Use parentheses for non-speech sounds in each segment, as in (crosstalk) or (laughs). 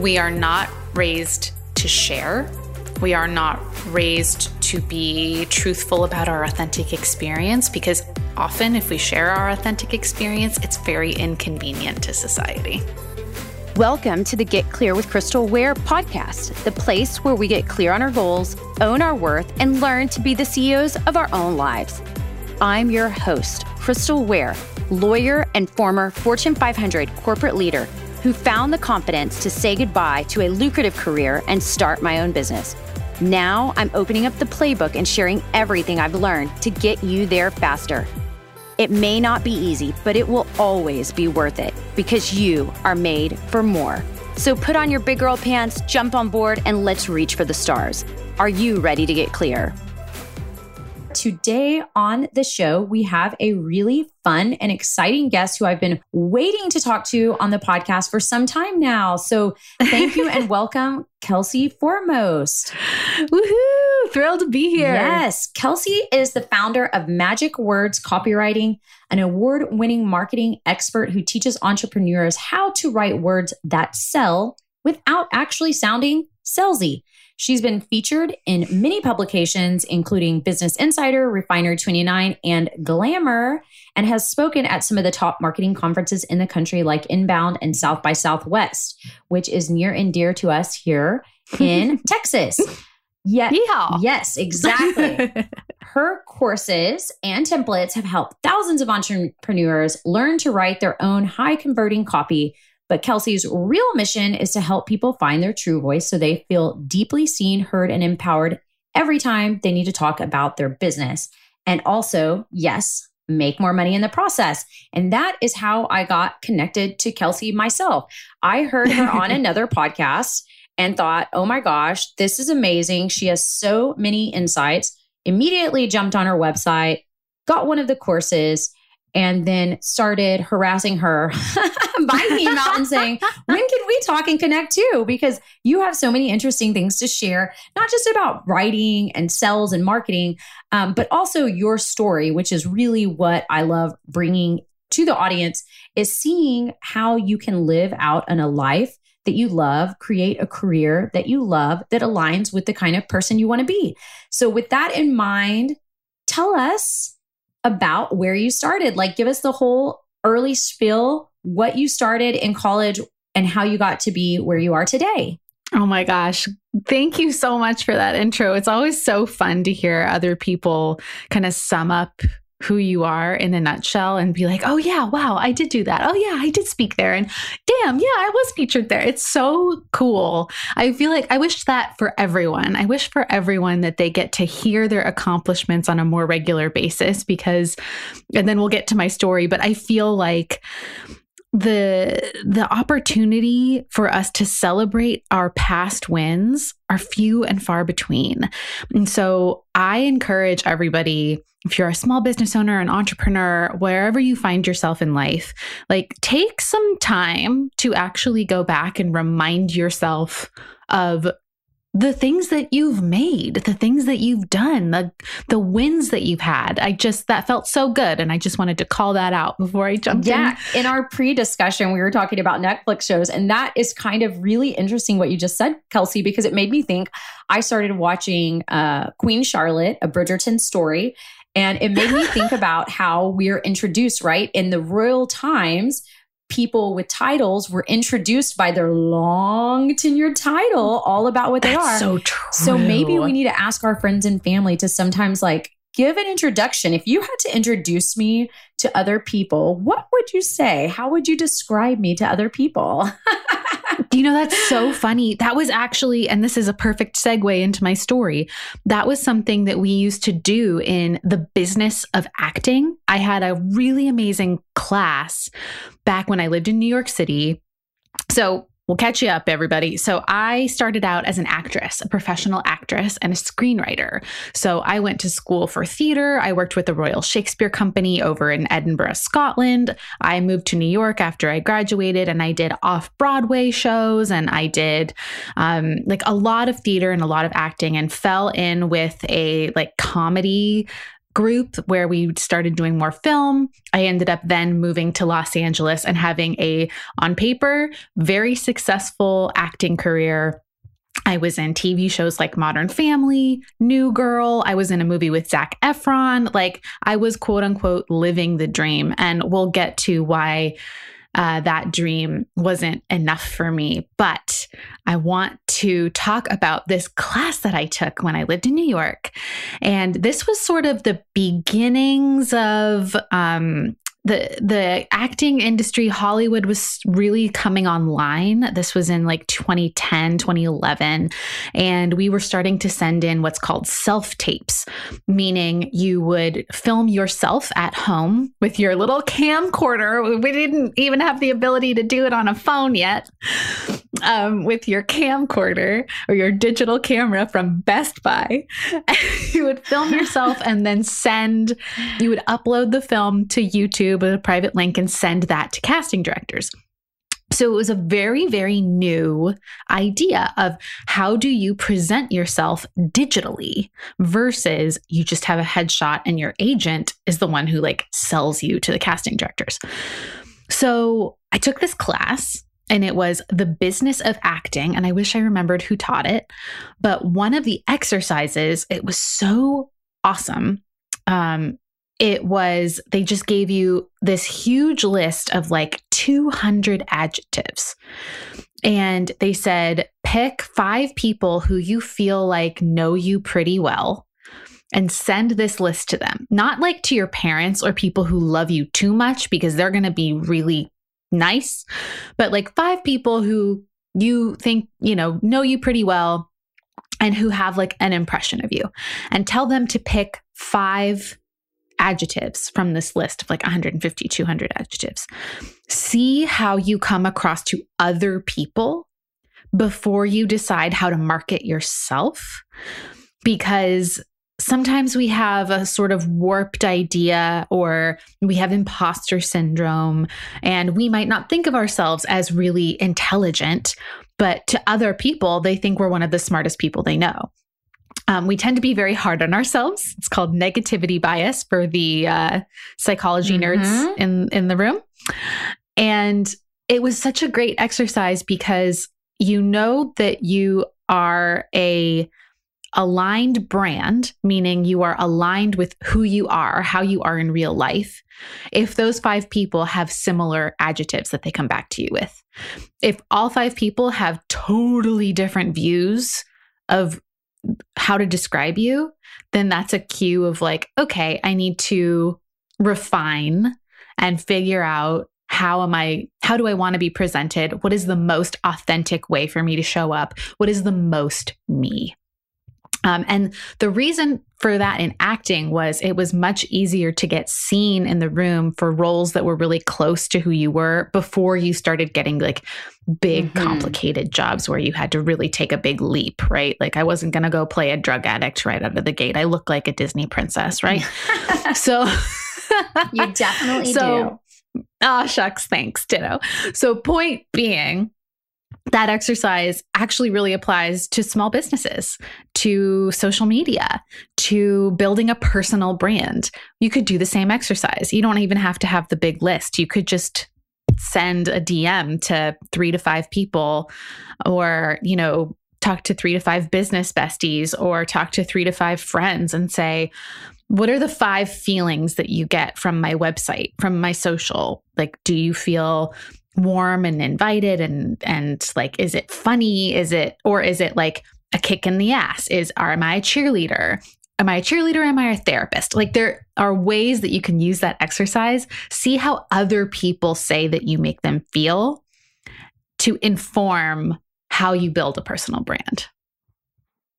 We are not raised to share. We are not raised to be truthful about our authentic experience because often, if we share our authentic experience, it's very inconvenient to society. Welcome to the Get Clear with Crystal Ware podcast, the place where we get clear on our goals, own our worth, and learn to be the CEOs of our own lives. I'm your host, Crystal Ware, lawyer and former Fortune 500 corporate leader who found the confidence to say goodbye to a lucrative career and start my own business. Now I'm opening up the playbook and sharing everything I've learned to get you there faster. It may not be easy, but it will always be worth it because you are made for more. So put on your big girl pants, jump on board, and let's reach for the stars. Are you ready to get clear? Today on the show, we have a really fun and exciting guest who I've been waiting to talk to on the podcast for some time now. So thank you and (laughs) welcome, Kelsey Formost. Woohoo! Thrilled to be here. Yes. Kelsey is the founder of Magic Words Copywriting, an award winning marketing expert who teaches entrepreneurs how to write words that sell without actually sounding salesy. She's been featured in many publications, including Business Insider, Refinery29, and Glamour, and has spoken at some of the top marketing conferences in the country, like Inbound and South by Southwest, which is near and dear to us here in (laughs) Texas. Yeah. Yes, exactly. (laughs) Her courses and templates have helped thousands of entrepreneurs learn to write their own high converting copy but Kelsey's real mission is to help people find their true voice so they feel deeply seen, heard, and empowered every time they need to talk about their business. And also, yes, make more money in the process. And that is how I got connected to Kelsey myself. I heard her on (laughs) another podcast and thought, oh my gosh, this is amazing. She has so many insights. Immediately jumped on her website, got one of the courses, and then started harassing her (laughs) by email and saying, when can we talk and connect too? Because you have so many interesting things to share, not just about writing and sales and marketing, um, but also your story, which is really what I love bringing to the audience is seeing how you can live out in a life that you love, create a career that you love that aligns with the kind of person you want to be. So with that in mind, tell us about where you started. Like, give us the whole early spiel, what you started in college, and how you got to be where you are today. Oh my gosh. Thank you so much for that intro. It's always so fun to hear other people kind of sum up who you are in a nutshell and be like, oh, yeah, wow, I did do that. Oh, yeah, I did speak there. And damn, yeah, I was featured there. It's so cool. I feel like I wish that for everyone. I wish for everyone that they get to hear their accomplishments on a more regular basis because, and then we'll get to my story, but I feel like the the opportunity for us to celebrate our past wins are few and far between. And so I encourage everybody if you're a small business owner, an entrepreneur, wherever you find yourself in life, like take some time to actually go back and remind yourself of the things that you've made, the things that you've done, the the wins that you've had. I just that felt so good and I just wanted to call that out before I jumped yeah, in. in our pre-discussion we were talking about Netflix shows and that is kind of really interesting what you just said, Kelsey, because it made me think I started watching uh, Queen Charlotte, a Bridgerton story, and it made me think (laughs) about how we're introduced, right? In the royal times, people with titles were introduced by their long tenured title all about what they are. So true. So maybe we need to ask our friends and family to sometimes like give an introduction. If you had to introduce me to other people, what would you say? How would you describe me to other people? (laughs) you know, that's so funny. That was actually, and this is a perfect segue into my story. That was something that we used to do in the business of acting. I had a really amazing class back when I lived in New York City. So We'll catch you up, everybody. So, I started out as an actress, a professional actress, and a screenwriter. So, I went to school for theater. I worked with the Royal Shakespeare Company over in Edinburgh, Scotland. I moved to New York after I graduated and I did off Broadway shows and I did um, like a lot of theater and a lot of acting and fell in with a like comedy group where we started doing more film. I ended up then moving to Los Angeles and having a, on paper, very successful acting career. I was in TV shows like Modern Family, New Girl. I was in a movie with Zac Efron. Like I was quote unquote living the dream. And we'll get to why uh, that dream wasn't enough for me. But I want to talk about this class that I took when I lived in New York. And this was sort of the beginnings of um, the the acting industry hollywood was really coming online. This was in like 2010 2011 and we were starting to send in what's called self tapes meaning you would film yourself at home with your little camcorder. We didn't even have the ability to do it on a phone yet um, with your camcorder or your digital camera from best buy. (laughs) You would film yourself and then send you would upload the film to youtube YouTube a private link and send that to casting directors. So it was a very, very new idea of how do you present yourself digitally versus you just have a headshot and your agent is the one who like sells you to the casting directors. So I took this class and it was the business of acting. And I wish I remembered who taught it. But one of the exercises, it was so awesome. Um, it was they just gave you this huge list of like 200 adjectives. And they said, pick five people who you feel like know you pretty well and send this list to them. Not like to your parents or people who love you too much because they're going to be really nice, but like five people who you think, you know, know you pretty well and who have like an impression of you and tell them to pick five adjectives from this list of like 150, 200 adjectives. See how you come across to other people before you decide how to market yourself. Because sometimes we have a sort of warped idea or we have imposter syndrome, and we might not think of ourselves as really intelligent, but to other people, they think we're one of the smartest people they know. Um, we tend to be very hard on ourselves. It's called negativity bias for the uh, psychology mm-hmm. nerds in in the room, and it was such a great exercise because you know that you are a aligned brand, meaning you are aligned with who you are, how you are in real life, if those five people have similar adjectives that they come back to you with. If all five people have totally different views of how to describe you, then that's a cue of like, okay, I need to refine and figure out how am I, how do I want to be presented? What is the most authentic way for me to show up? What is the most me? Um, and the reason for that in acting was it was much easier to get seen in the room for roles that were really close to who you were before you started getting like big, mm-hmm. complicated jobs where you had to really take a big leap, right? Like I wasn't going to go play a drug addict right out of the gate. I look like a Disney princess, right? (laughs) so you definitely (laughs) so, do. Ah, oh, shucks, thanks, ditto. So, point being, that exercise actually really applies to small businesses, to social media, to building a personal brand. You could do the same exercise. You don't even have to have the big list. You could just send a DM to 3 to 5 people or, you know, talk to 3 to 5 business besties or talk to 3 to 5 friends and say, what are the five feelings that you get from my website, from my social? Like, do you feel warm and invited and and like is it funny? Is it or is it like a kick in the ass? Is are am i a cheerleader? Am i a cheerleader? Am i a therapist? Like there are ways that you can use that exercise. See how other people say that you make them feel to inform how you build a personal brand.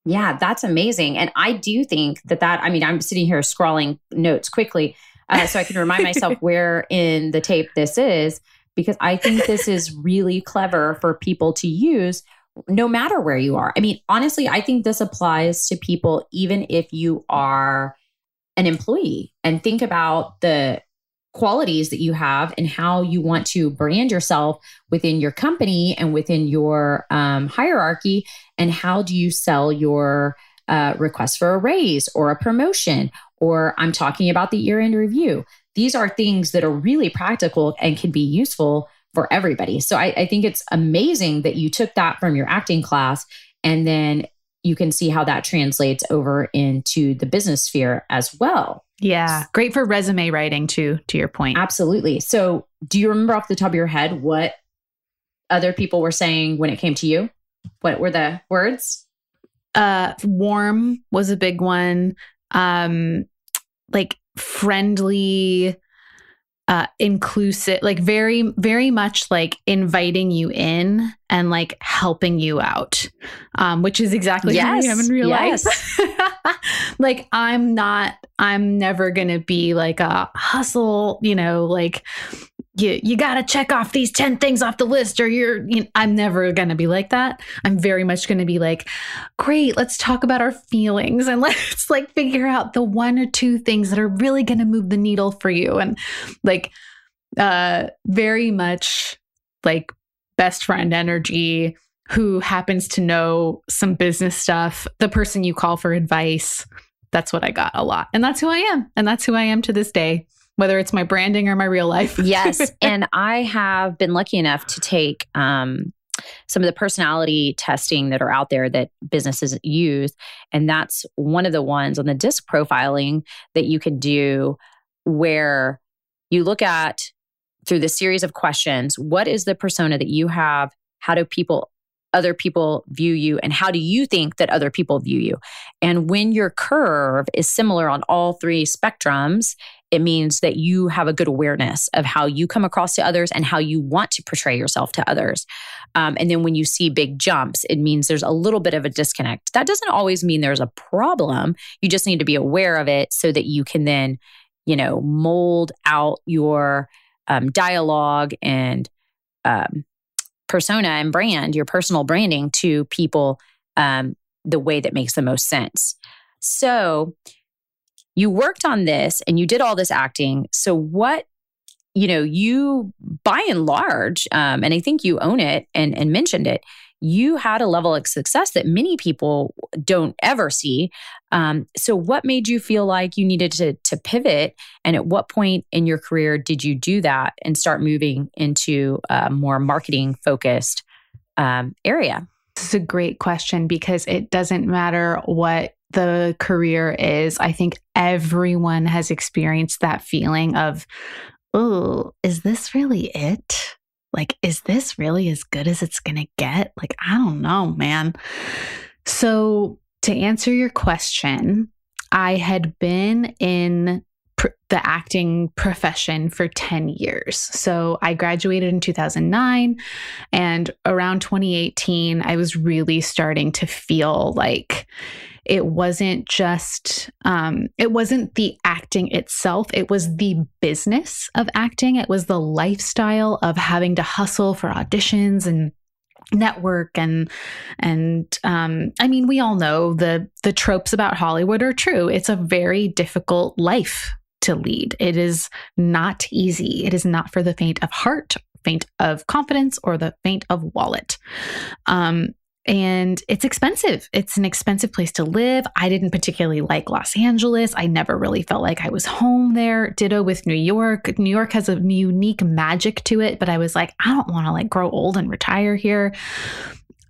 Yeah that's amazing. And i do think that that i mean i'm sitting here scrawling notes quickly uh, so i can remind (laughs) myself where in the tape this is because I think this is really clever for people to use no matter where you are. I mean, honestly, I think this applies to people even if you are an employee and think about the qualities that you have and how you want to brand yourself within your company and within your um, hierarchy and how do you sell your uh, request for a raise or a promotion or I'm talking about the year end review. These are things that are really practical and can be useful for everybody. So I, I think it's amazing that you took that from your acting class and then you can see how that translates over into the business sphere as well. Yeah. Great for resume writing too, to your point. Absolutely. So, do you remember off the top of your head what other people were saying when it came to you? What were the words? Uh warm was a big one. Um like friendly uh inclusive like very very much like inviting you in and like helping you out um which is exactly yes. how I am in real yes. life (laughs) like i'm not i'm never gonna be like a hustle you know like you you got to check off these 10 things off the list or you're you know, I'm never going to be like that. I'm very much going to be like, "Great, let's talk about our feelings and (laughs) let's like figure out the one or two things that are really going to move the needle for you." And like uh very much like best friend energy who happens to know some business stuff, the person you call for advice. That's what I got a lot. And that's who I am. And that's who I am to this day whether it's my branding or my real life. (laughs) yes. And I have been lucky enough to take um, some of the personality testing that are out there that businesses use. And that's one of the ones on the disc profiling that you can do where you look at through the series of questions what is the persona that you have? How do people other people view you and how do you think that other people view you and when your curve is similar on all three spectrums it means that you have a good awareness of how you come across to others and how you want to portray yourself to others. Um, and then when you see big jumps, it means there's a little bit of a disconnect. That doesn't always mean there's a problem. You just need to be aware of it so that you can then, you know, mold out your um, dialogue and um, persona and brand, your personal branding to people um, the way that makes the most sense. So, you worked on this and you did all this acting. So, what, you know, you by and large, um, and I think you own it and, and mentioned it, you had a level of success that many people don't ever see. Um, so, what made you feel like you needed to, to pivot? And at what point in your career did you do that and start moving into a more marketing focused um, area? This is a great question because it doesn't matter what the career is, I think everyone has experienced that feeling of, oh, is this really it? Like, is this really as good as it's going to get? Like, I don't know, man. So, to answer your question, I had been in pr- the acting profession for 10 years. So I graduated in 2009 and around 2018 I was really starting to feel like it wasn't just um, it wasn't the acting itself it was the business of acting it was the lifestyle of having to hustle for auditions and network and and um, I mean we all know the the tropes about Hollywood are true. It's a very difficult life to lead. It is not easy. It is not for the faint of heart, faint of confidence, or the faint of wallet. Um, and it's expensive. It's an expensive place to live. I didn't particularly like Los Angeles. I never really felt like I was home there. Ditto with New York. New York has a unique magic to it, but I was like, I don't want to like grow old and retire here.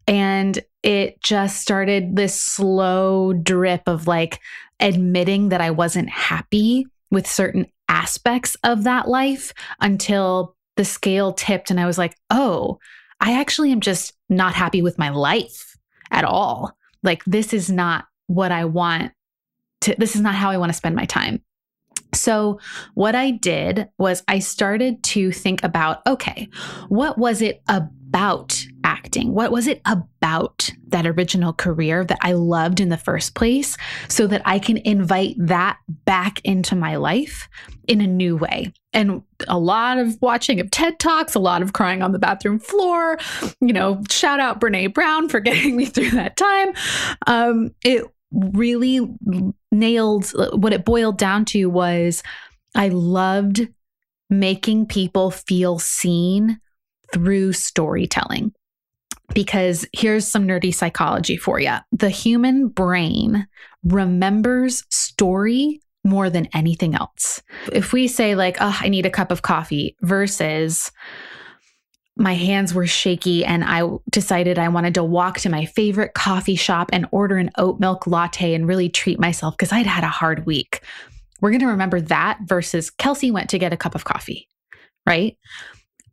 And it just started this slow drip of like admitting that I wasn't happy with certain aspects of that life until the scale tipped and I was like, oh, I actually am just not happy with my life at all. Like, this is not what I want to, this is not how I want to spend my time. So, what I did was I started to think about okay, what was it about acting? What was it about that original career that I loved in the first place so that I can invite that back into my life in a new way? And a lot of watching of TED Talks, a lot of crying on the bathroom floor. You know, shout out Brene Brown for (laughs) getting me through that time. Um, it really nailed what it boiled down to was I loved making people feel seen through storytelling. Because here's some nerdy psychology for you the human brain remembers story more than anything else. If we say, like, oh, I need a cup of coffee versus my hands were shaky and I decided I wanted to walk to my favorite coffee shop and order an oat milk latte and really treat myself because I'd had a hard week. We're going to remember that versus Kelsey went to get a cup of coffee, right?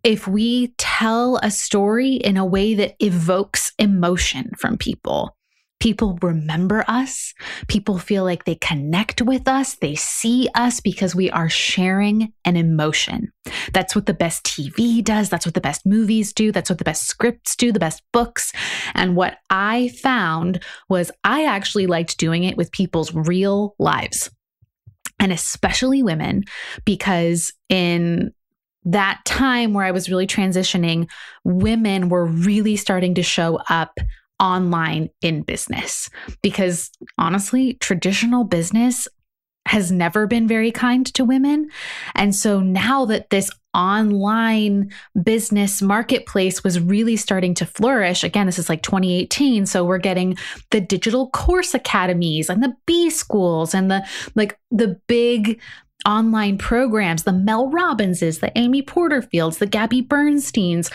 If we tell a story in a way that evokes emotion from people, People remember us. People feel like they connect with us. They see us because we are sharing an emotion. That's what the best TV does. That's what the best movies do. That's what the best scripts do, the best books. And what I found was I actually liked doing it with people's real lives. And especially women, because in that time where I was really transitioning, women were really starting to show up online in business because honestly, traditional business has never been very kind to women. And so now that this online business marketplace was really starting to flourish, again, this is like 2018. So we're getting the digital course academies and the B schools and the like the big online programs, the Mel Robbinses, the Amy Porterfields, the Gabby Bernsteins.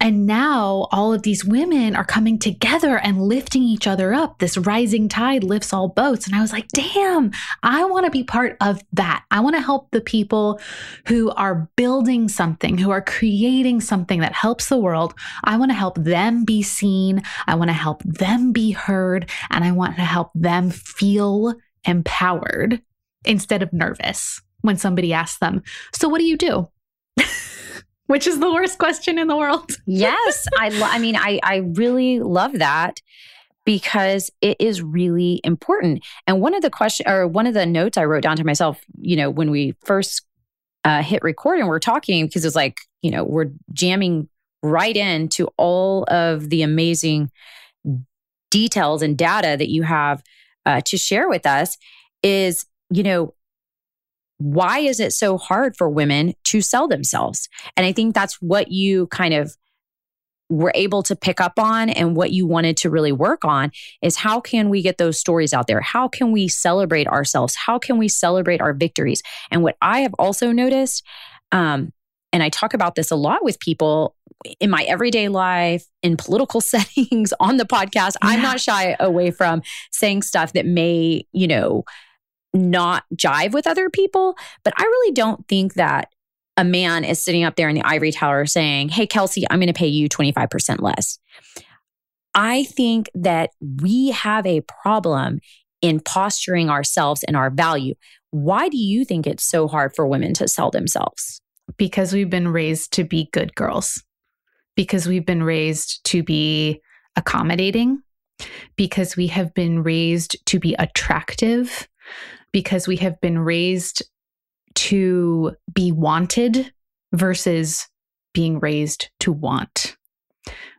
And now all of these women are coming together and lifting each other up. This rising tide lifts all boats. And I was like, damn, I want to be part of that. I want to help the people who are building something, who are creating something that helps the world. I want to help them be seen. I want to help them be heard. And I want to help them feel empowered instead of nervous when somebody asks them, So what do you do? (laughs) Which is the worst question in the world. (laughs) yes. I, lo- I mean, I, I really love that because it is really important. And one of the question or one of the notes I wrote down to myself, you know, when we first uh, hit record and we're talking, because it's like, you know, we're jamming right into all of the amazing details and data that you have uh, to share with us is, you know, why is it so hard for women to sell themselves? And I think that's what you kind of were able to pick up on and what you wanted to really work on is how can we get those stories out there? How can we celebrate ourselves? How can we celebrate our victories? And what I have also noticed, um, and I talk about this a lot with people in my everyday life, in political (laughs) settings, on the podcast. Yeah. I'm not shy away from saying stuff that may, you know, not jive with other people. But I really don't think that a man is sitting up there in the ivory tower saying, Hey, Kelsey, I'm going to pay you 25% less. I think that we have a problem in posturing ourselves and our value. Why do you think it's so hard for women to sell themselves? Because we've been raised to be good girls, because we've been raised to be accommodating, because we have been raised to be attractive, because we have been raised to be wanted versus being raised to want.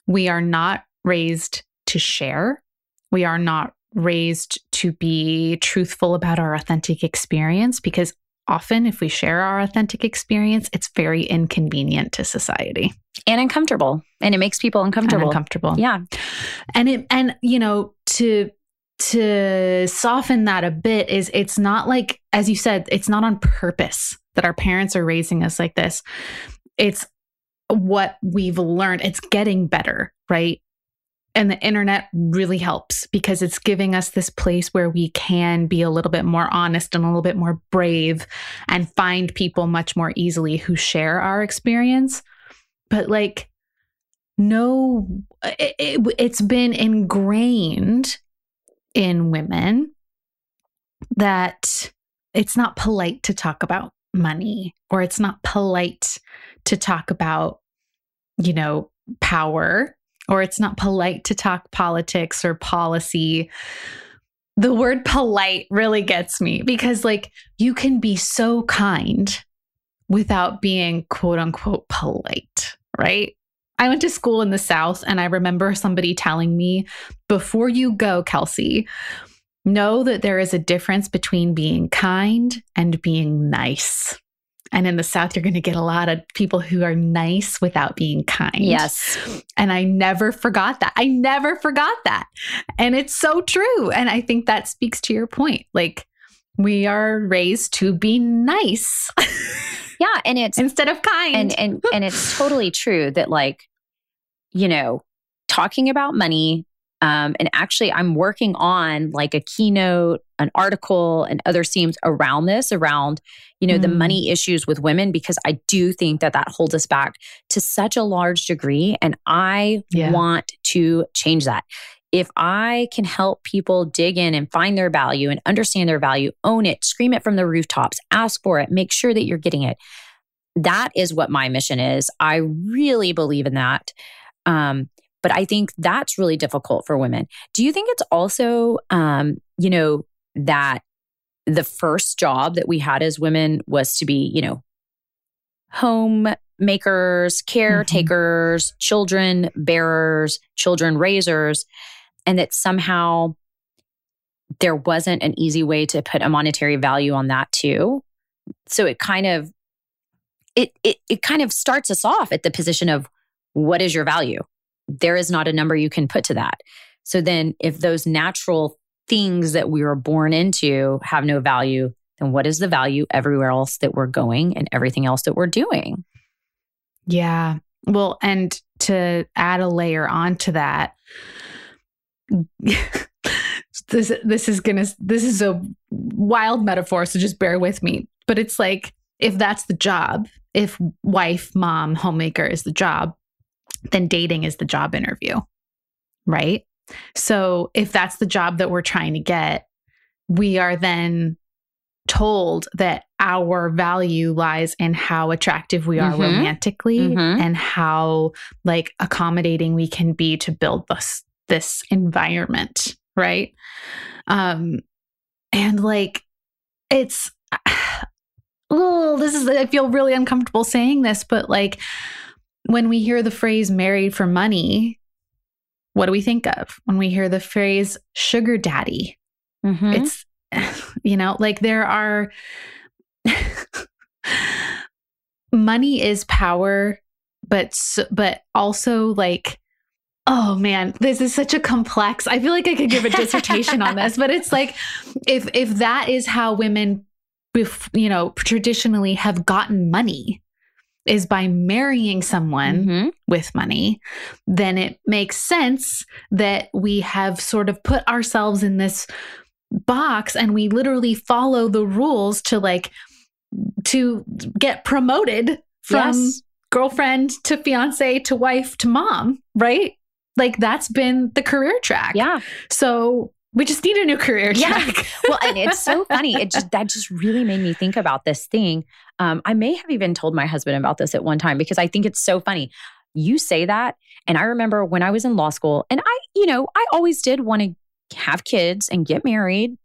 We are not raised to share. We are not raised to be truthful about our authentic experience because often if we share our authentic experience, it's very inconvenient to society and uncomfortable and it makes people uncomfortable. And uncomfortable. Yeah. And it and you know to to soften that a bit is it's not like as you said it's not on purpose that our parents are raising us like this. It's what we've learned. It's getting better right? And the internet really helps because it's giving us this place where we can be a little bit more honest and a little bit more brave and find people much more easily who share our experience. But like no it, it, it's been ingrained in women that it's not polite to talk about money or it's not polite to talk about, you know, power or it's not polite to talk politics or policy. The word polite really gets me because, like, you can be so kind without being quote unquote polite, right? I went to school in the South, and I remember somebody telling me before you go, Kelsey, know that there is a difference between being kind and being nice. And in the South, you're going to get a lot of people who are nice without being kind. Yes. And I never forgot that. I never forgot that. And it's so true. And I think that speaks to your point. Like, We are raised to be nice. (laughs) yeah. And it's instead of kind. And and (laughs) and it's totally true that like, you know, talking about money. Um, and actually, I'm working on like a keynote, an article, and other themes around this, around you know, mm. the money issues with women, because I do think that that holds us back to such a large degree. And I yeah. want to change that. If I can help people dig in and find their value and understand their value, own it, scream it from the rooftops, ask for it, make sure that you're getting it. That is what my mission is. I really believe in that. Um, but I think that's really difficult for women. Do you think it's also, um, you know, that the first job that we had as women was to be, you know, homemakers, caretakers, mm-hmm. children bearers, children raisers, and that somehow there wasn't an easy way to put a monetary value on that too. So it kind of it it it kind of starts us off at the position of what is your value? There is not a number you can put to that. So then if those natural things that we were born into have no value, then what is the value everywhere else that we're going and everything else that we're doing? Yeah. Well, and to add a layer onto that, (laughs) this this is gonna this is a wild metaphor, so just bear with me. But it's like if that's the job, if wife, mom, homemaker is the job, then dating is the job interview, right? So if that's the job that we're trying to get, we are then told that our value lies in how attractive we are mm-hmm. romantically mm-hmm. and how like accommodating we can be to build this this environment, right? Um and like it's (sighs) oh, this is I feel really uncomfortable saying this, but like when we hear the phrase married for money, what do we think of when we hear the phrase sugar daddy? Mm-hmm. It's, (sighs) you know, like there are, (laughs) money is power, but, but also like, oh man, this is such a complex, I feel like I could give a dissertation on this, but it's like, if, if that is how women, you know, traditionally have gotten money, is by marrying someone mm-hmm. with money, then it makes sense that we have sort of put ourselves in this box and we literally follow the rules to like to get promoted from yes. girlfriend to fiance to wife to mom, right? Like that's been the career track. Yeah. So we just need a new career track. Yeah. (laughs) well, and it's so funny. It just that just really made me think about this thing. Um, I may have even told my husband about this at one time because I think it's so funny. You say that, and I remember when I was in law school, and I, you know, I always did want to have kids and get married,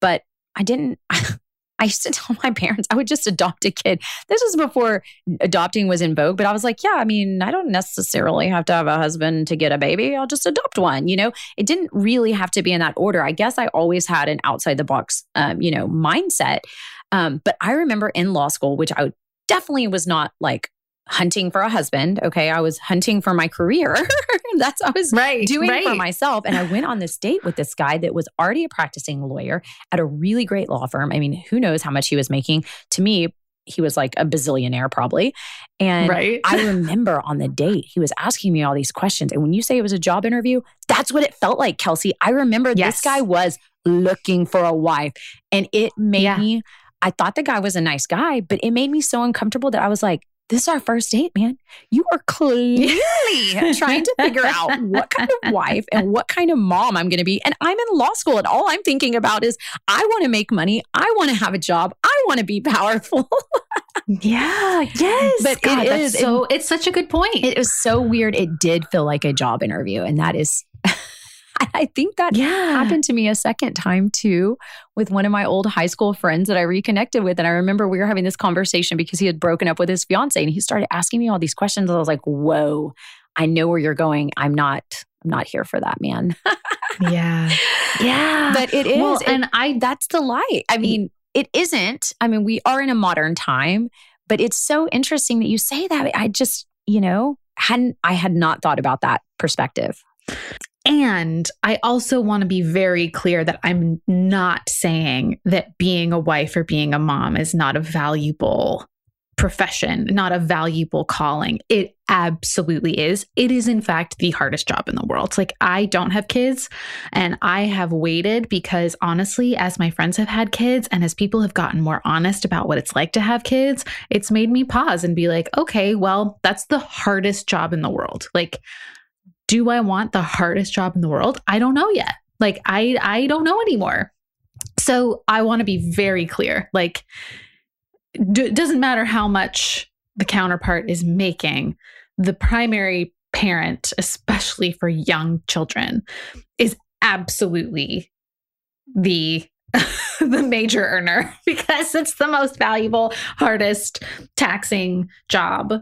but I didn't. (laughs) I used to (laughs) tell my parents I would just adopt a kid. This was before adopting was in vogue, but I was like, yeah, I mean, I don't necessarily have to have a husband to get a baby. I'll just adopt one. You know, it didn't really have to be in that order. I guess I always had an outside the box, um, you know, mindset. Um, but I remember in law school, which I definitely was not like hunting for a husband. Okay. I was hunting for my career. (laughs) That's what I was right, doing right. for myself. And I went on this date with this guy that was already a practicing lawyer at a really great law firm. I mean, who knows how much he was making? To me, he was like a bazillionaire probably. And right. I remember on the date, he was asking me all these questions. And when you say it was a job interview, that's what it felt like, Kelsey. I remember yes. this guy was looking for a wife. And it made yeah. me, I thought the guy was a nice guy, but it made me so uncomfortable that I was like, this is our first date, man. You are clearly (laughs) trying to figure out what kind of wife and what kind of mom I'm going to be. And I'm in law school, and all I'm thinking about is I want to make money. I want to have a job. I want to be (laughs) powerful. yeah. Yes. But God, it is so. It, it's such a good point. It was so weird. It did feel like a job interview, and that is (laughs) I think that yeah. happened to me a second time too with one of my old high school friends that I reconnected with. And I remember we were having this conversation because he had broken up with his fiance and he started asking me all these questions. I was like, whoa, I know where you're going. I'm not, I'm not here for that, man. (laughs) yeah. Yeah. But it is. Well, and I, that's the light. I mean, it isn't. I mean, we are in a modern time, but it's so interesting that you say that. I just, you know, hadn't, I had not thought about that perspective. And I also want to be very clear that I'm not saying that being a wife or being a mom is not a valuable profession, not a valuable calling. It absolutely is. It is, in fact, the hardest job in the world. Like, I don't have kids and I have waited because honestly, as my friends have had kids and as people have gotten more honest about what it's like to have kids, it's made me pause and be like, okay, well, that's the hardest job in the world. Like, do I want the hardest job in the world? I don't know yet. Like I I don't know anymore. So I want to be very clear. Like it doesn't matter how much the counterpart is making. The primary parent, especially for young children, is absolutely the (laughs) the major earner (laughs) because it's the most valuable, hardest, taxing job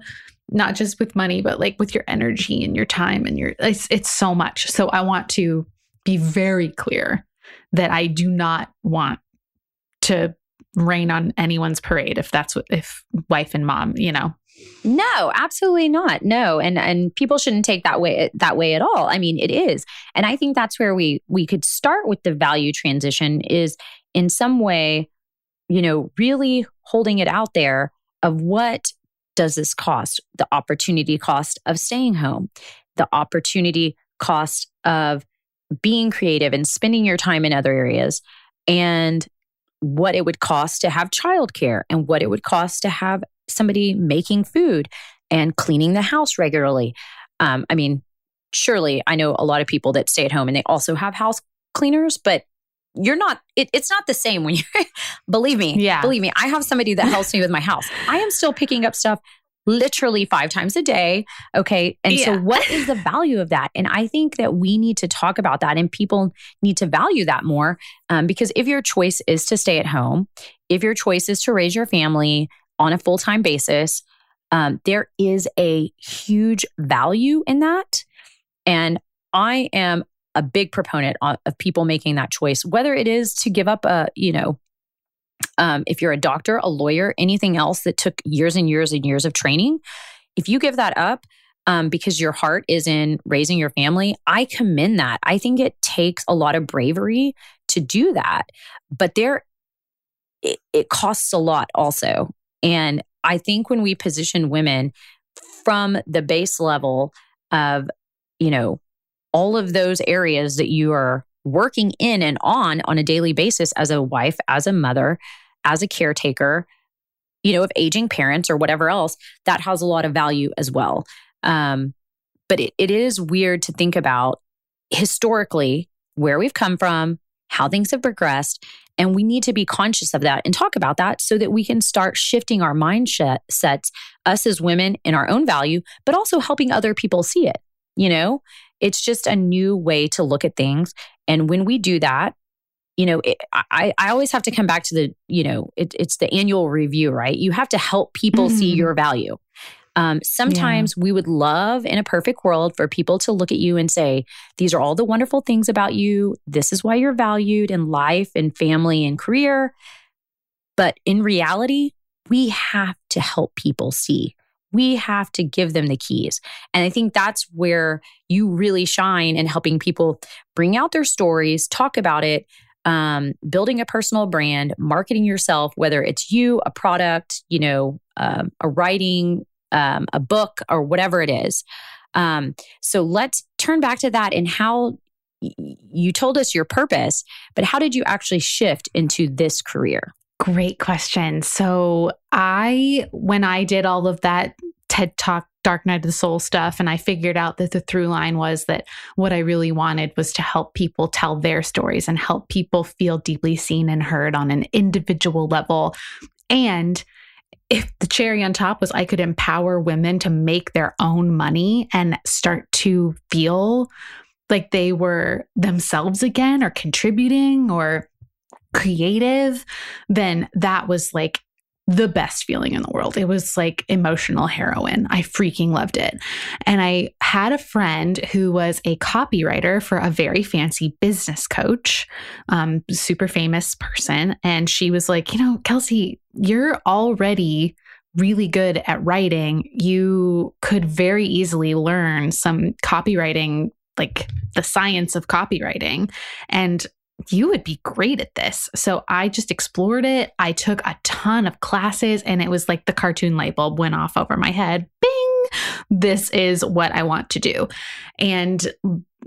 not just with money, but like with your energy and your time and your it's, it's so much. So I want to be very clear that I do not want to rain on anyone's parade if that's what if wife and mom, you know. No, absolutely not. No, and and people shouldn't take that way that way at all. I mean, it is. And I think that's where we we could start with the value transition is in some way, you know, really holding it out there of what does this cost? The opportunity cost of staying home, the opportunity cost of being creative and spending your time in other areas, and what it would cost to have childcare and what it would cost to have somebody making food and cleaning the house regularly. Um, I mean, surely I know a lot of people that stay at home and they also have house cleaners, but you're not it, it's not the same when you (laughs) believe me yeah. believe me i have somebody that helps me with my house. I am still picking up stuff literally five times a day okay? And yeah. so what is the value of that? And i think that we need to talk about that and people need to value that more um, because if your choice is to stay at home if your choice is to raise your family on a full-time basis um, there is a huge value in that. And I am a big proponent of people making that choice, whether it is to give up a, you know, um, if you're a doctor, a lawyer, anything else that took years and years and years of training, if you give that up um, because your heart is in raising your family, I commend that. I think it takes a lot of bravery to do that, but there, it, it costs a lot also. And I think when we position women from the base level of, you know, all of those areas that you are working in and on on a daily basis as a wife, as a mother, as a caretaker, you know, of aging parents or whatever else, that has a lot of value as well. Um, but it, it is weird to think about historically where we've come from, how things have progressed. And we need to be conscious of that and talk about that so that we can start shifting our mindset sets, us as women in our own value, but also helping other people see it. You know, it's just a new way to look at things. And when we do that, you know, it, I, I always have to come back to the, you know, it, it's the annual review, right? You have to help people mm-hmm. see your value. Um, sometimes yeah. we would love in a perfect world for people to look at you and say, These are all the wonderful things about you. This is why you're valued in life and family and career. But in reality, we have to help people see we have to give them the keys. And I think that's where you really shine in helping people bring out their stories, talk about it, um, building a personal brand, marketing yourself, whether it's you, a product, you know, um, a writing, um, a book, or whatever it is. Um, so let's turn back to that and how y- you told us your purpose, but how did you actually shift into this career? Great question. So, I, when I did all of that TED Talk Dark Night of the Soul stuff, and I figured out that the through line was that what I really wanted was to help people tell their stories and help people feel deeply seen and heard on an individual level. And if the cherry on top was I could empower women to make their own money and start to feel like they were themselves again or contributing or creative, then that was like the best feeling in the world. It was like emotional heroin. I freaking loved it. And I had a friend who was a copywriter for a very fancy business coach, um, super famous person. And she was like, you know, Kelsey, you're already really good at writing. You could very easily learn some copywriting like the science of copywriting. And you would be great at this. So I just explored it. I took a ton of classes and it was like the cartoon light bulb went off over my head. Bing! This is what I want to do. And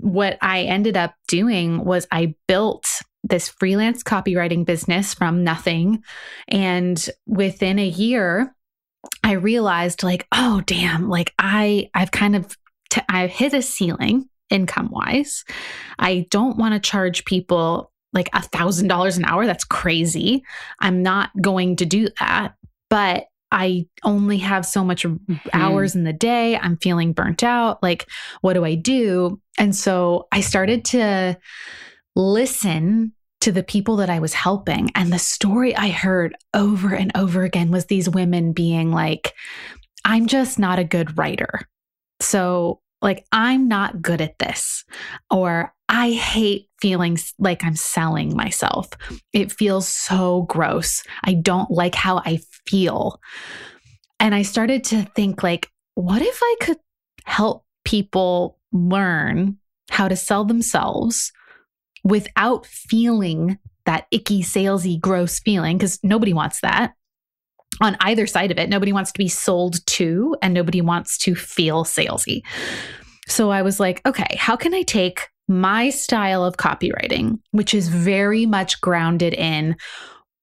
what I ended up doing was I built this freelance copywriting business from nothing. And within a year, I realized like, oh damn, like I I've kind of t- I've hit a ceiling income wise. I don't want to charge people like a thousand dollars an hour. That's crazy. I'm not going to do that. But I only have so much mm-hmm. hours in the day. I'm feeling burnt out. Like, what do I do? And so I started to listen to the people that I was helping. And the story I heard over and over again was these women being like, I'm just not a good writer. So like, I'm not good at this, or I hate feeling like I'm selling myself. It feels so gross. I don't like how I feel. And I started to think, like, what if I could help people learn how to sell themselves without feeling that icky, salesy, gross feeling? Because nobody wants that on either side of it. Nobody wants to be sold to, and nobody wants to feel salesy. So I was like, okay, how can I take my style of copywriting, which is very much grounded in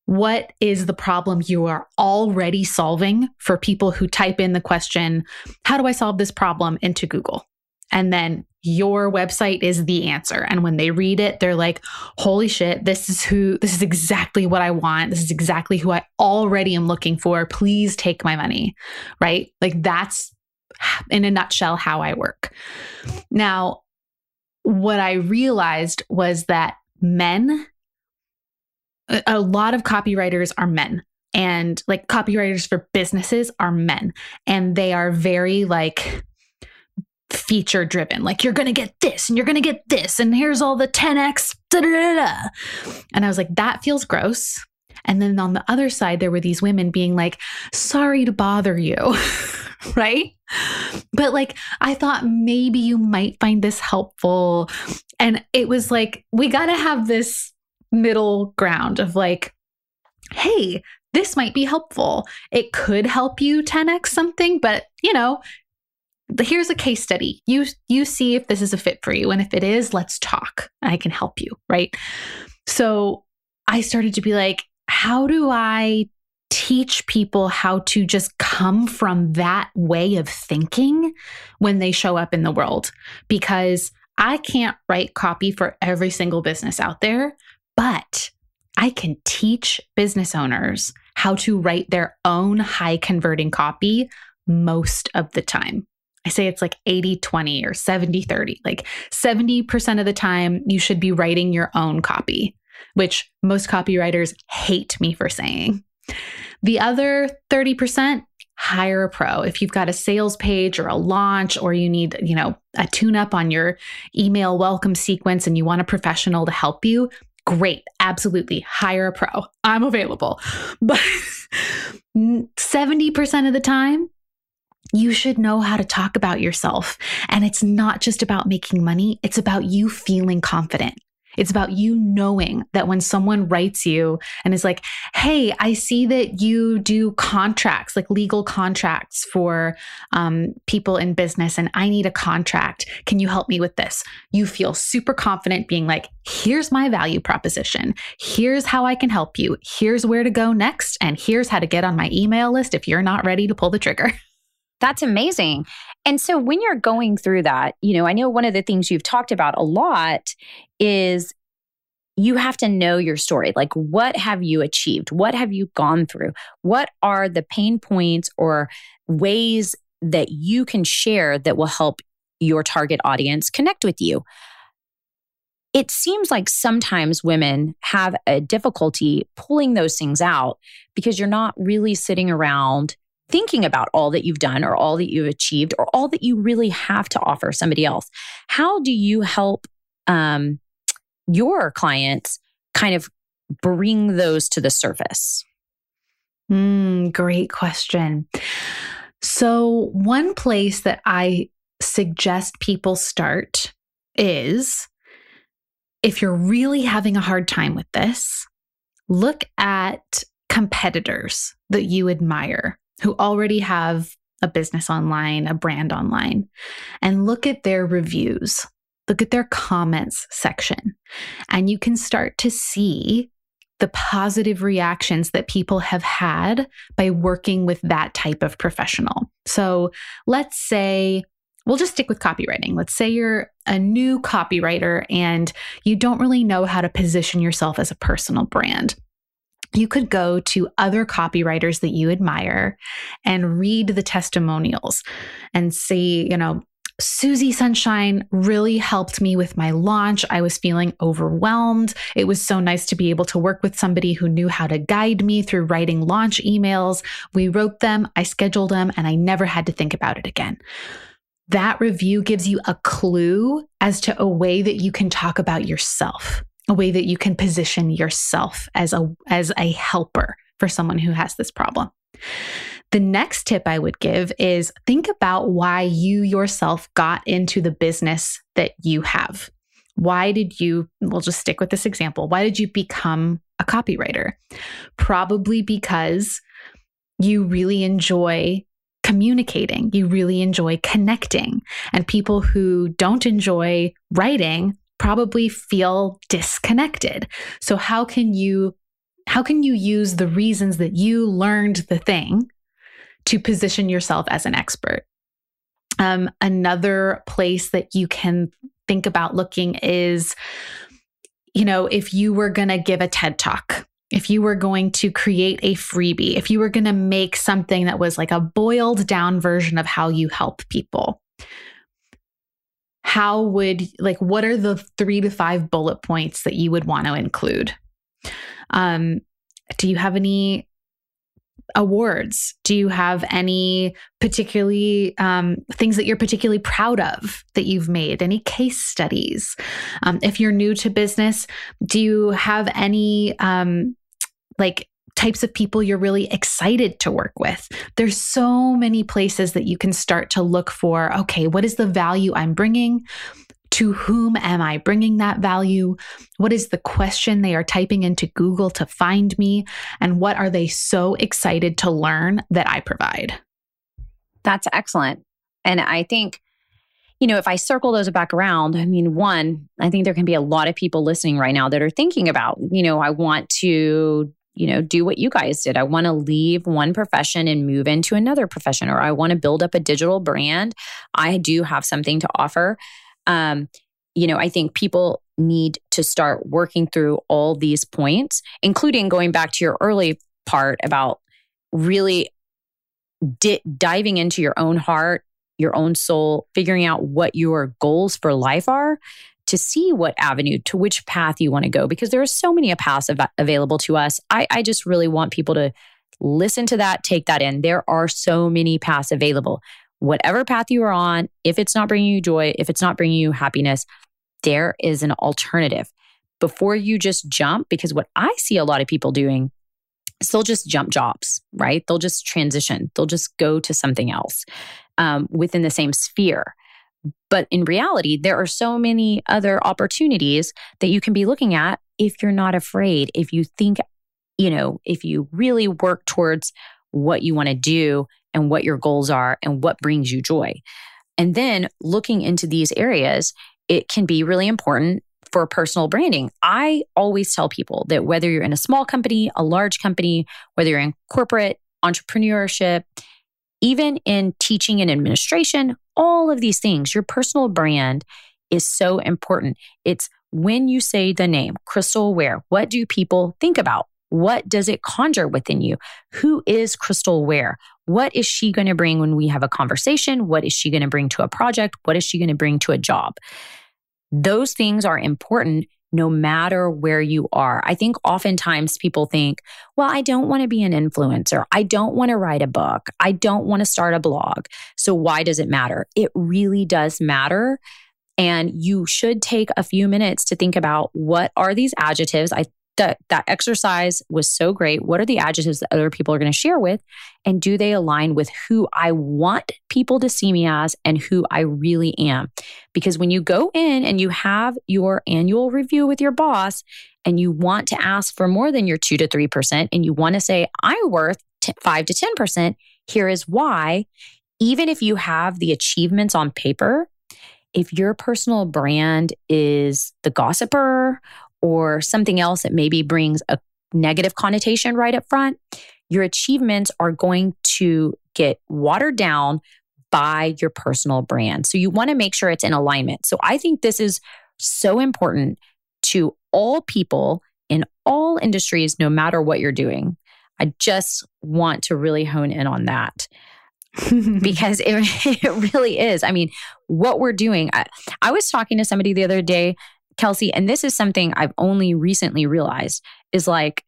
what is the problem you are already solving for people who type in the question, How do I solve this problem into Google? And then your website is the answer. And when they read it, they're like, holy shit, this is who, this is exactly what I want. This is exactly who I already am looking for. Please take my money. Right. Like that's in a nutshell how I work. Now, what I realized was that men, a lot of copywriters are men and like copywriters for businesses are men and they are very like feature driven. Like you're going to get this and you're going to get this and here's all the 10x. Da, da, da, and I was like, that feels gross. And then on the other side, there were these women being like, sorry to bother you. (laughs) right? But like, I thought maybe you might find this helpful. And it was like, we got to have this middle ground of like, hey, this might be helpful. It could help you 10x something, but you know, here's a case study. You you see if this is a fit for you and if it is, let's talk. I can help you, right? So I started to be like, how do I teach people how to just come from that way of thinking when they show up in the world? Because I can't write copy for every single business out there, but I can teach business owners how to write their own high converting copy most of the time. I say it's like 80 20 or 70 30. Like 70% of the time, you should be writing your own copy which most copywriters hate me for saying. The other 30%, hire a pro. If you've got a sales page or a launch or you need, you know, a tune up on your email welcome sequence and you want a professional to help you, great. Absolutely. Hire a pro. I'm available. (laughs) But 70% of the time, you should know how to talk about yourself. And it's not just about making money, it's about you feeling confident. It's about you knowing that when someone writes you and is like, Hey, I see that you do contracts, like legal contracts for um, people in business, and I need a contract. Can you help me with this? You feel super confident being like, Here's my value proposition. Here's how I can help you. Here's where to go next. And here's how to get on my email list if you're not ready to pull the trigger. (laughs) That's amazing. And so when you're going through that, you know, I know one of the things you've talked about a lot is you have to know your story. Like, what have you achieved? What have you gone through? What are the pain points or ways that you can share that will help your target audience connect with you? It seems like sometimes women have a difficulty pulling those things out because you're not really sitting around thinking about all that you've done or all that you've achieved or all that you really have to offer somebody else. How do you help um, your clients kind of bring those to the surface? Mm, great question. So, one place that I suggest people start is if you're really having a hard time with this, look at competitors that you admire who already have a business online, a brand online, and look at their reviews. Look at their comments section, and you can start to see the positive reactions that people have had by working with that type of professional. So let's say, we'll just stick with copywriting. Let's say you're a new copywriter and you don't really know how to position yourself as a personal brand you could go to other copywriters that you admire and read the testimonials and see, you know, Susie Sunshine really helped me with my launch. I was feeling overwhelmed. It was so nice to be able to work with somebody who knew how to guide me through writing launch emails. We wrote them, I scheduled them, and I never had to think about it again. That review gives you a clue as to a way that you can talk about yourself a way that you can position yourself as a as a helper for someone who has this problem. The next tip I would give is think about why you yourself got into the business that you have. Why did you, we'll just stick with this example. Why did you become a copywriter? Probably because you really enjoy communicating, you really enjoy connecting. And people who don't enjoy writing probably feel disconnected. So how can you how can you use the reasons that you learned the thing to position yourself as an expert? Um, another place that you can think about looking is, you know, if you were going to give a TED talk, if you were going to create a freebie, if you were going to make something that was like a boiled down version of how you help people, how would like what are the three to five bullet points that you would want to include? Um do you have any awards? Do you have any particularly um, things that you're particularly proud of that you've made? Any case studies? Um, if you're new to business do you have any um, like types of people you're really excited to work with. There's so many places that you can start to look for okay, what is the value I'm bringing? To whom am I bringing that value? What is the question they are typing into Google to find me? And what are they so excited to learn that I provide? That's excellent. And I think, you know, if I circle those back around, I mean, one, I think there can be a lot of people listening right now that are thinking about, you know, I want to you know, do what you guys did. I want to leave one profession and move into another profession, or I want to build up a digital brand. I do have something to offer. Um, you know, I think people need to start working through all these points, including going back to your early part about really di- diving into your own heart, your own soul, figuring out what your goals for life are to see what avenue, to which path you want to go, because there are so many paths av- available to us. I, I just really want people to listen to that, take that in. There are so many paths available. Whatever path you are on, if it's not bringing you joy, if it's not bringing you happiness, there is an alternative before you just jump. Because what I see a lot of people doing is they'll just jump jobs, right? They'll just transition, they'll just go to something else um, within the same sphere. But in reality, there are so many other opportunities that you can be looking at if you're not afraid, if you think, you know, if you really work towards what you want to do and what your goals are and what brings you joy. And then looking into these areas, it can be really important for personal branding. I always tell people that whether you're in a small company, a large company, whether you're in corporate entrepreneurship, even in teaching and administration, all of these things, your personal brand is so important. It's when you say the name Crystal Ware, what do people think about? What does it conjure within you? Who is Crystal Ware? What is she going to bring when we have a conversation? What is she going to bring to a project? What is she going to bring to a job? Those things are important no matter where you are. I think oftentimes people think, well, I don't want to be an influencer. I don't want to write a book. I don't want to start a blog. So why does it matter? It really does matter. And you should take a few minutes to think about what are these adjectives. I that that exercise was so great. What are the adjectives that other people are going to share with? And do they align with who I want people to see me as and who I really am? Because when you go in and you have your annual review with your boss and you want to ask for more than your 2 to 3% and you want to say I'm worth 5 to 10%, here is why. Even if you have the achievements on paper, if your personal brand is the gossiper or something else that maybe brings a negative connotation right up front, your achievements are going to get watered down by your personal brand. So you want to make sure it's in alignment. So I think this is so important to all people in all industries, no matter what you're doing. I just want to really hone in on that. (laughs) because it, (laughs) it really is. I mean, what we're doing. I, I was talking to somebody the other day Kelsey, and this is something I've only recently realized is like,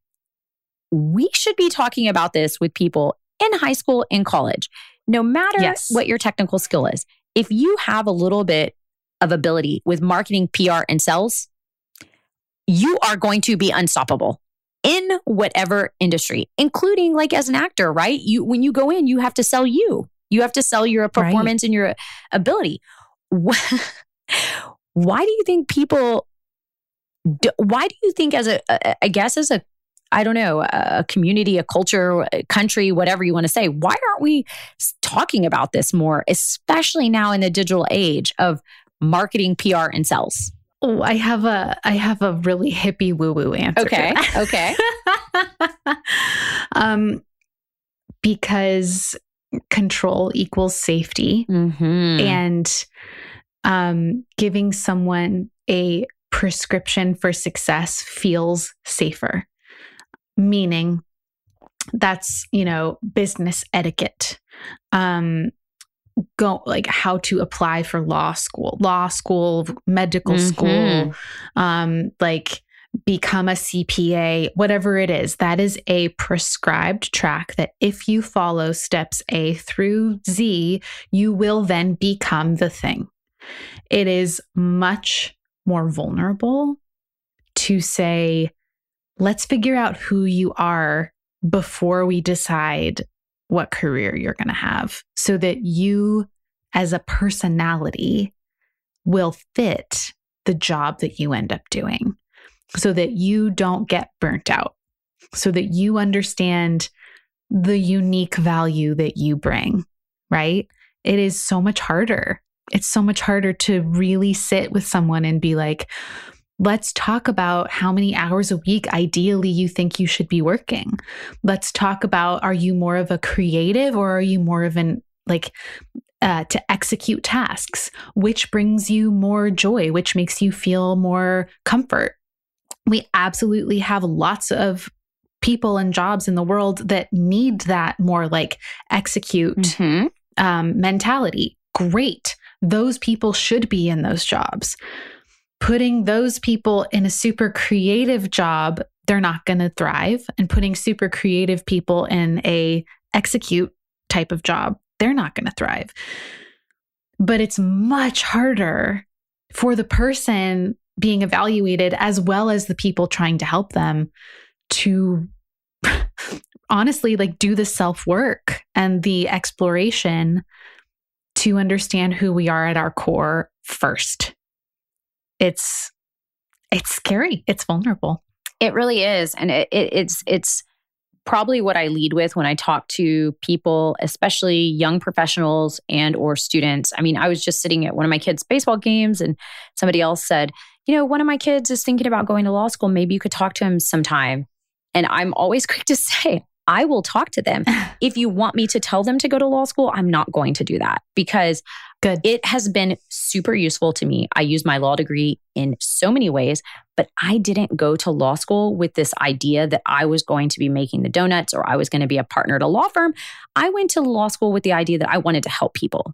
we should be talking about this with people in high school, in college, no matter yes. what your technical skill is. If you have a little bit of ability with marketing, PR, and sales, you are going to be unstoppable in whatever industry, including like as an actor, right? You when you go in, you have to sell you. You have to sell your performance right. and your ability. (laughs) why do you think people do, why do you think as a i guess as a i don't know a community a culture a country whatever you want to say why aren't we talking about this more especially now in the digital age of marketing pr and sales Oh, I have a I have a really hippie woo woo answer. Okay. Okay. (laughs) um because control equals safety mm-hmm. and um, giving someone a prescription for success feels safer, meaning that's, you know, business etiquette. Um, go like how to apply for law school, law school, medical mm-hmm. school, um, like become a CPA, whatever it is, that is a prescribed track that if you follow steps A through Z, you will then become the thing. It is much more vulnerable to say, let's figure out who you are before we decide what career you're going to have so that you, as a personality, will fit the job that you end up doing so that you don't get burnt out, so that you understand the unique value that you bring, right? It is so much harder it's so much harder to really sit with someone and be like, Let's talk about how many hours a week ideally you think you should be working. Let's talk about are you more of a creative or are you more of an like uh, to execute tasks? Which brings you more joy? Which makes you feel more comfort? We absolutely have lots of people and jobs in the world that need that more like execute mm-hmm. um, mentality. Great those people should be in those jobs. Putting those people in a super creative job, they're not going to thrive. And putting super creative people in a execute type of job, they're not going to thrive. But it's much harder for the person being evaluated as well as the people trying to help them to (laughs) honestly like do the self work and the exploration to understand who we are at our core first. It's it's scary. It's vulnerable. It really is, and it, it, it's it's probably what I lead with when I talk to people, especially young professionals and or students. I mean, I was just sitting at one of my kids' baseball games, and somebody else said, "You know, one of my kids is thinking about going to law school. Maybe you could talk to him sometime." And I'm always (laughs) quick to say, I will talk to them. (laughs) if you want me to tell them to go to law school, I'm not going to do that because Good. it has been super useful to me. I use my law degree in so many ways, but I didn't go to law school with this idea that I was going to be making the donuts or I was going to be a partner at a law firm. I went to law school with the idea that I wanted to help people.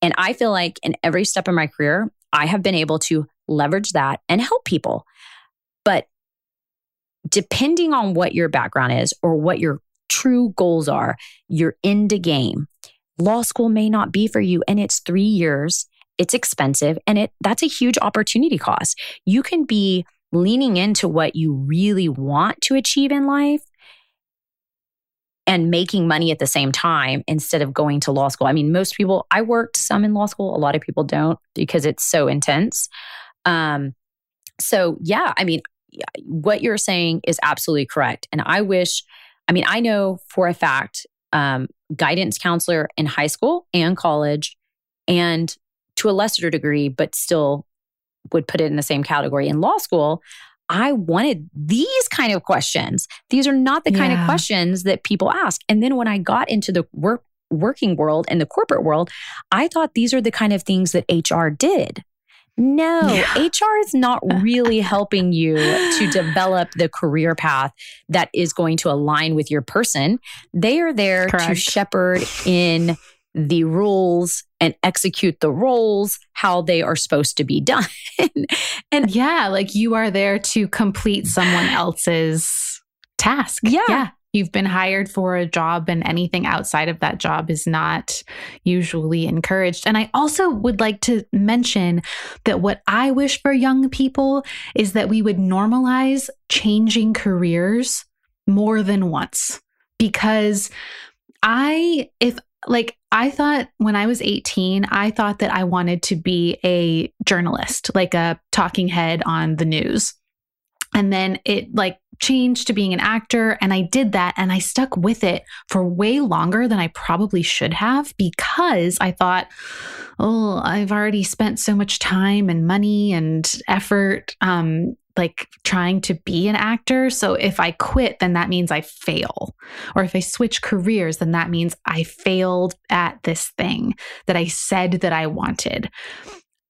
And I feel like in every step of my career, I have been able to leverage that and help people. But depending on what your background is or what your true goals are, you're in the game. Law school may not be for you, and it's three years. It's expensive, and it that's a huge opportunity cost. You can be leaning into what you really want to achieve in life and making money at the same time instead of going to law school. I mean, most people, I worked some in law school, a lot of people don't because it's so intense. Um, so, yeah, I mean, what you're saying is absolutely correct. And I wish, I mean, I know for a fact, um, guidance counselor in high school and college, and to a lesser degree, but still would put it in the same category in law school. I wanted these kind of questions. These are not the yeah. kind of questions that people ask. And then when I got into the work working world and the corporate world, I thought these are the kind of things that HR did. No, yeah. HR is not uh. really helping you to (sighs) develop the career path that is going to align with your person. They are there Correct. to shepherd in the rules and execute the roles how they are supposed to be done. (laughs) and yeah, like you are there to complete someone else's task. Yeah. Yeah. You've been hired for a job, and anything outside of that job is not usually encouraged. And I also would like to mention that what I wish for young people is that we would normalize changing careers more than once. Because I, if like I thought when I was 18, I thought that I wanted to be a journalist, like a talking head on the news. And then it like changed to being an actor. And I did that and I stuck with it for way longer than I probably should have because I thought, oh, I've already spent so much time and money and effort um, like trying to be an actor. So if I quit, then that means I fail. Or if I switch careers, then that means I failed at this thing that I said that I wanted.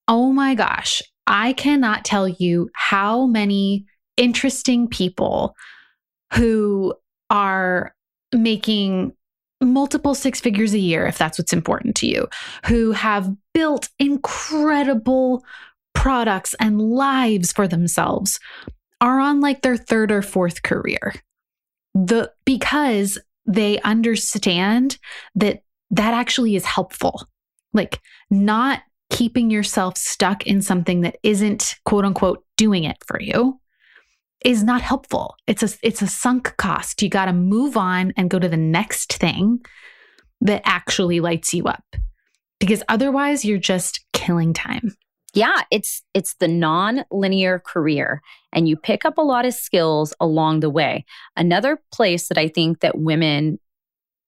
Oh my gosh, I cannot tell you how many interesting people who are making multiple six figures a year, if that's what's important to you, who have built incredible products and lives for themselves are on like their third or fourth career. The because they understand that that actually is helpful. Like not keeping yourself stuck in something that isn't quote unquote doing it for you is not helpful. It's a it's a sunk cost. You got to move on and go to the next thing that actually lights you up. Because otherwise you're just killing time yeah, it's it's the non-linear career and you pick up a lot of skills along the way. Another place that I think that women,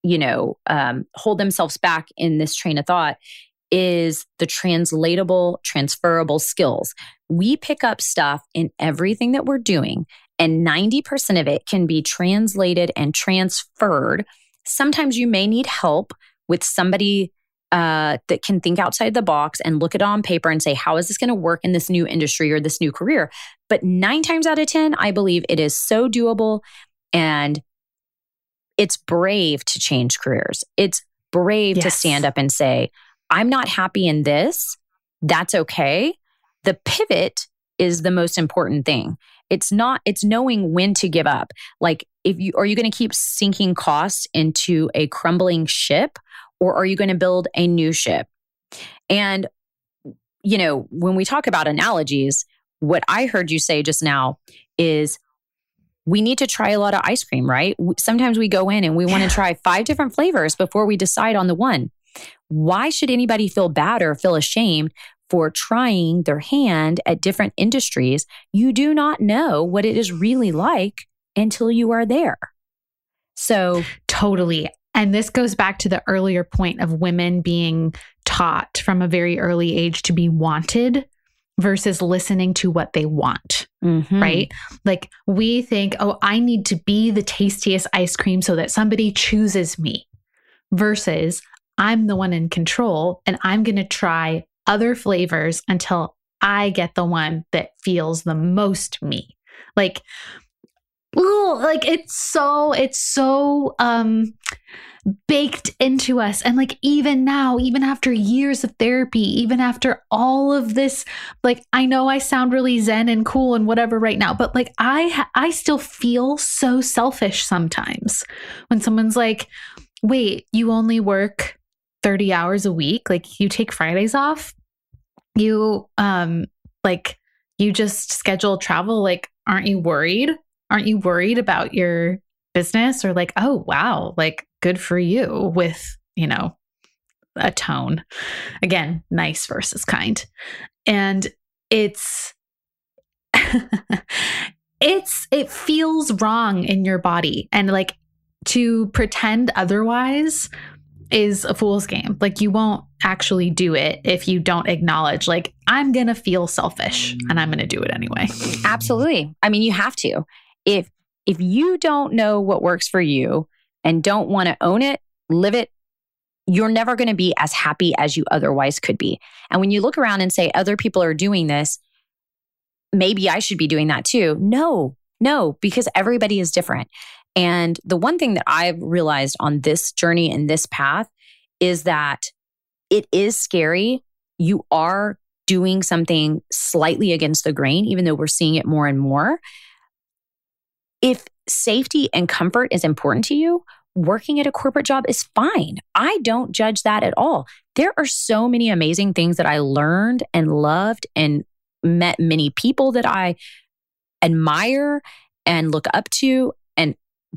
you know, um, hold themselves back in this train of thought is the translatable, transferable skills. We pick up stuff in everything that we're doing, and 90% of it can be translated and transferred. Sometimes you may need help with somebody uh, that can think outside the box and look at it on paper and say, how is this going to work in this new industry or this new career? But nine times out of 10, I believe it is so doable and it's brave to change careers. It's brave yes. to stand up and say, I'm not happy in this. That's okay. The pivot is the most important thing. It's not, it's knowing when to give up. Like, if you are you going to keep sinking costs into a crumbling ship or are you going to build a new ship? And, you know, when we talk about analogies, what I heard you say just now is we need to try a lot of ice cream, right? Sometimes we go in and we want to try five different flavors before we decide on the one. Why should anybody feel bad or feel ashamed for trying their hand at different industries? You do not know what it is really like until you are there. So, totally. And this goes back to the earlier point of women being taught from a very early age to be wanted versus listening to what they want, mm-hmm. right? Like we think, oh, I need to be the tastiest ice cream so that somebody chooses me, versus I'm the one in control and I'm going to try other flavors until I get the one that feels the most me. Like, ooh, like it's so, it's so, um, baked into us. And like, even now, even after years of therapy, even after all of this, like, I know I sound really zen and cool and whatever right now, but like, I, I still feel so selfish sometimes when someone's like, wait, you only work 30 hours a week? Like, you take Fridays off? You, um, like, you just schedule travel. Like, aren't you worried? Aren't you worried about your business or like, oh, wow, like good for you with, you know, a tone. Again, nice versus kind. And it's, (laughs) it's, it feels wrong in your body. And like to pretend otherwise is a fool's game. Like you won't actually do it if you don't acknowledge like I'm going to feel selfish and I'm going to do it anyway. Absolutely. I mean, you have to. If if you don't know what works for you and don't want to own it, live it, you're never going to be as happy as you otherwise could be. And when you look around and say, other people are doing this, maybe I should be doing that too. No, no, because everybody is different. And the one thing that I've realized on this journey and this path is that it is scary. You are doing something slightly against the grain, even though we're seeing it more and more. If safety and comfort is important to you, working at a corporate job is fine. I don't judge that at all. There are so many amazing things that I learned and loved and met many people that I admire and look up to,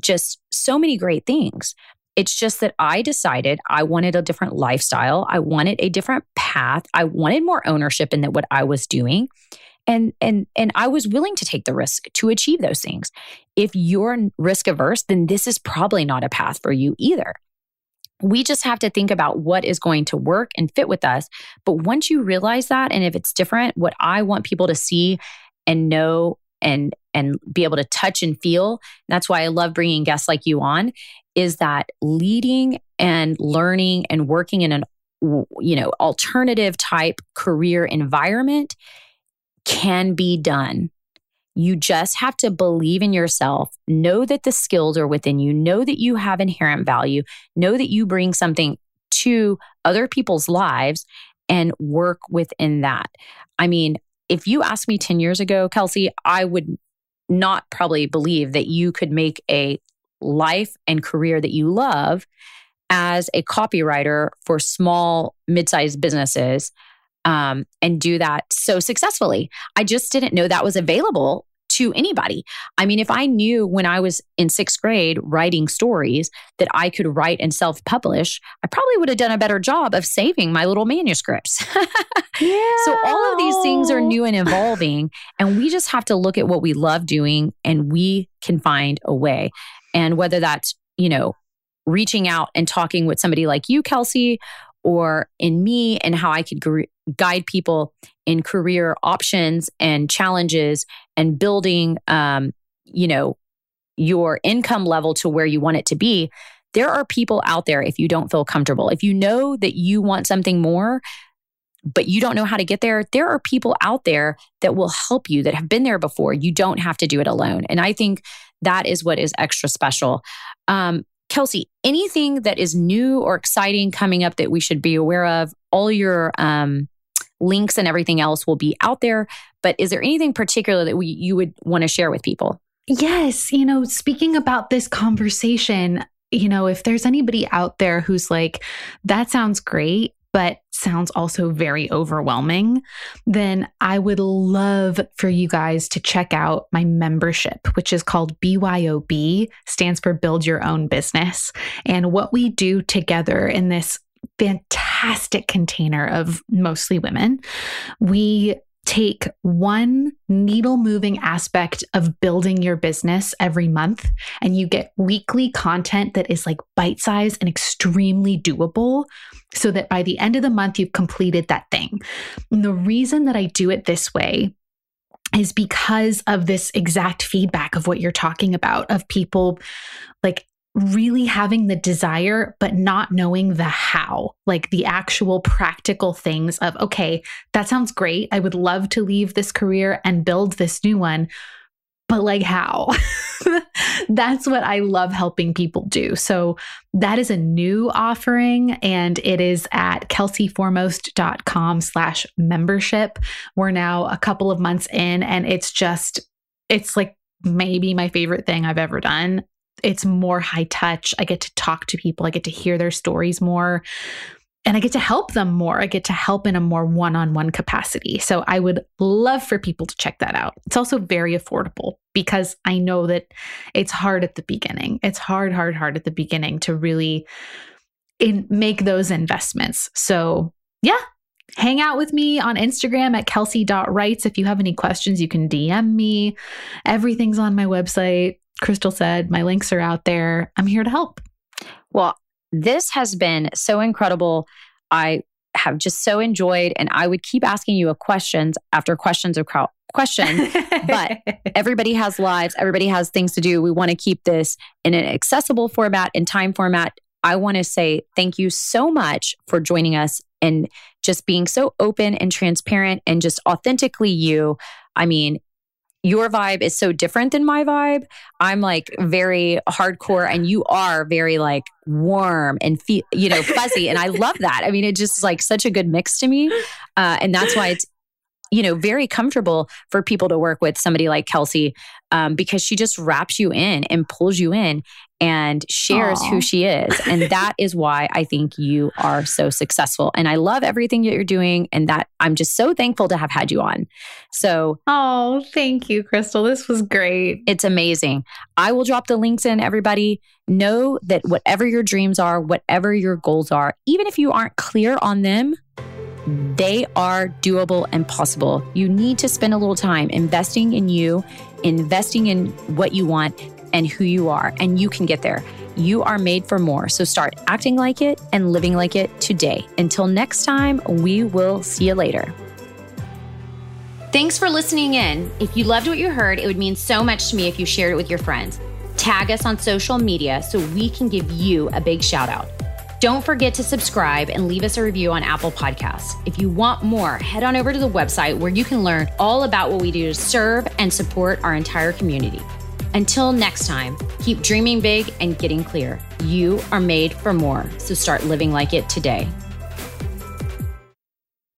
just so many great things. It's just that I decided I wanted a different lifestyle. I wanted a different path. I wanted more ownership in what I was doing and and and I was willing to take the risk to achieve those things. If you're risk averse, then this is probably not a path for you either. We just have to think about what is going to work and fit with us. But once you realize that and if it's different, what I want people to see and know and and be able to touch and feel, that's why I love bringing guests like you on is that leading and learning and working in an you know alternative type career environment can be done. You just have to believe in yourself, know that the skills are within you, know that you have inherent value, know that you bring something to other people's lives and work within that. I mean, if you asked me 10 years ago, Kelsey, I would not probably believe that you could make a life and career that you love as a copywriter for small, mid sized businesses um, and do that so successfully. I just didn't know that was available to anybody. I mean, if I knew when I was in sixth grade writing stories that I could write and self publish, I probably would have done a better job of saving my little manuscripts. yeah. (laughs) So, all of these things are new and evolving. And we just have to look at what we love doing and we can find a way. And whether that's, you know, reaching out and talking with somebody like you, Kelsey, or in me and how I could gr- guide people in career options and challenges and building, um, you know, your income level to where you want it to be. There are people out there if you don't feel comfortable. If you know that you want something more, but you don't know how to get there, there are people out there that will help you that have been there before. You don't have to do it alone. And I think that is what is extra special. Um, Kelsey, anything that is new or exciting coming up that we should be aware of? All your um, links and everything else will be out there. But is there anything particular that we, you would want to share with people? Yes. You know, speaking about this conversation, you know, if there's anybody out there who's like, that sounds great, but sounds also very overwhelming, then I would love for you guys to check out my membership, which is called BYOB, stands for Build Your Own Business. And what we do together in this fantastic container of mostly women, we take one needle moving aspect of building your business every month and you get weekly content that is like bite sized and extremely doable so that by the end of the month you've completed that thing. And the reason that I do it this way is because of this exact feedback of what you're talking about of people like really having the desire, but not knowing the how, like the actual practical things of, okay, that sounds great. I would love to leave this career and build this new one. But like how? (laughs) That's what I love helping people do. So that is a new offering and it is at kelseyformost.com slash membership. We're now a couple of months in and it's just, it's like maybe my favorite thing I've ever done it's more high touch. I get to talk to people, I get to hear their stories more. and I get to help them more. I get to help in a more one on one capacity. So I would love for people to check that out. It's also very affordable because I know that it's hard at the beginning. It's hard, hard, hard at the beginning to really in, make those investments. So, yeah, hang out with me on Instagram at kelsey.writes. If you have any questions, you can DM me. Everything's on my website. Crystal said my links are out there. I'm here to help. Well, this has been so incredible. I have just so enjoyed, and I would keep asking you a questions after questions of crowd question. (laughs) but everybody has lives, everybody has things to do. We want to keep this in an accessible format and time format. I want to say thank you so much for joining us and just being so open and transparent and just authentically you. I mean, your vibe is so different than my vibe. I'm like very hardcore and you are very like warm and you know, fuzzy. and I love that. I mean, it just is like such a good mix to me. Uh, and that's why it's, you know, very comfortable for people to work with somebody like Kelsey um, because she just wraps you in and pulls you in and shares Aww. who she is. And (laughs) that is why I think you are so successful. And I love everything that you're doing. And that I'm just so thankful to have had you on. So, oh, thank you, Crystal. This was great. It's amazing. I will drop the links in, everybody. Know that whatever your dreams are, whatever your goals are, even if you aren't clear on them, they are doable and possible. You need to spend a little time investing in you, investing in what you want and who you are, and you can get there. You are made for more. So start acting like it and living like it today. Until next time, we will see you later. Thanks for listening in. If you loved what you heard, it would mean so much to me if you shared it with your friends. Tag us on social media so we can give you a big shout out. Don't forget to subscribe and leave us a review on Apple Podcasts. If you want more, head on over to the website where you can learn all about what we do to serve and support our entire community. Until next time, keep dreaming big and getting clear. You are made for more, so start living like it today.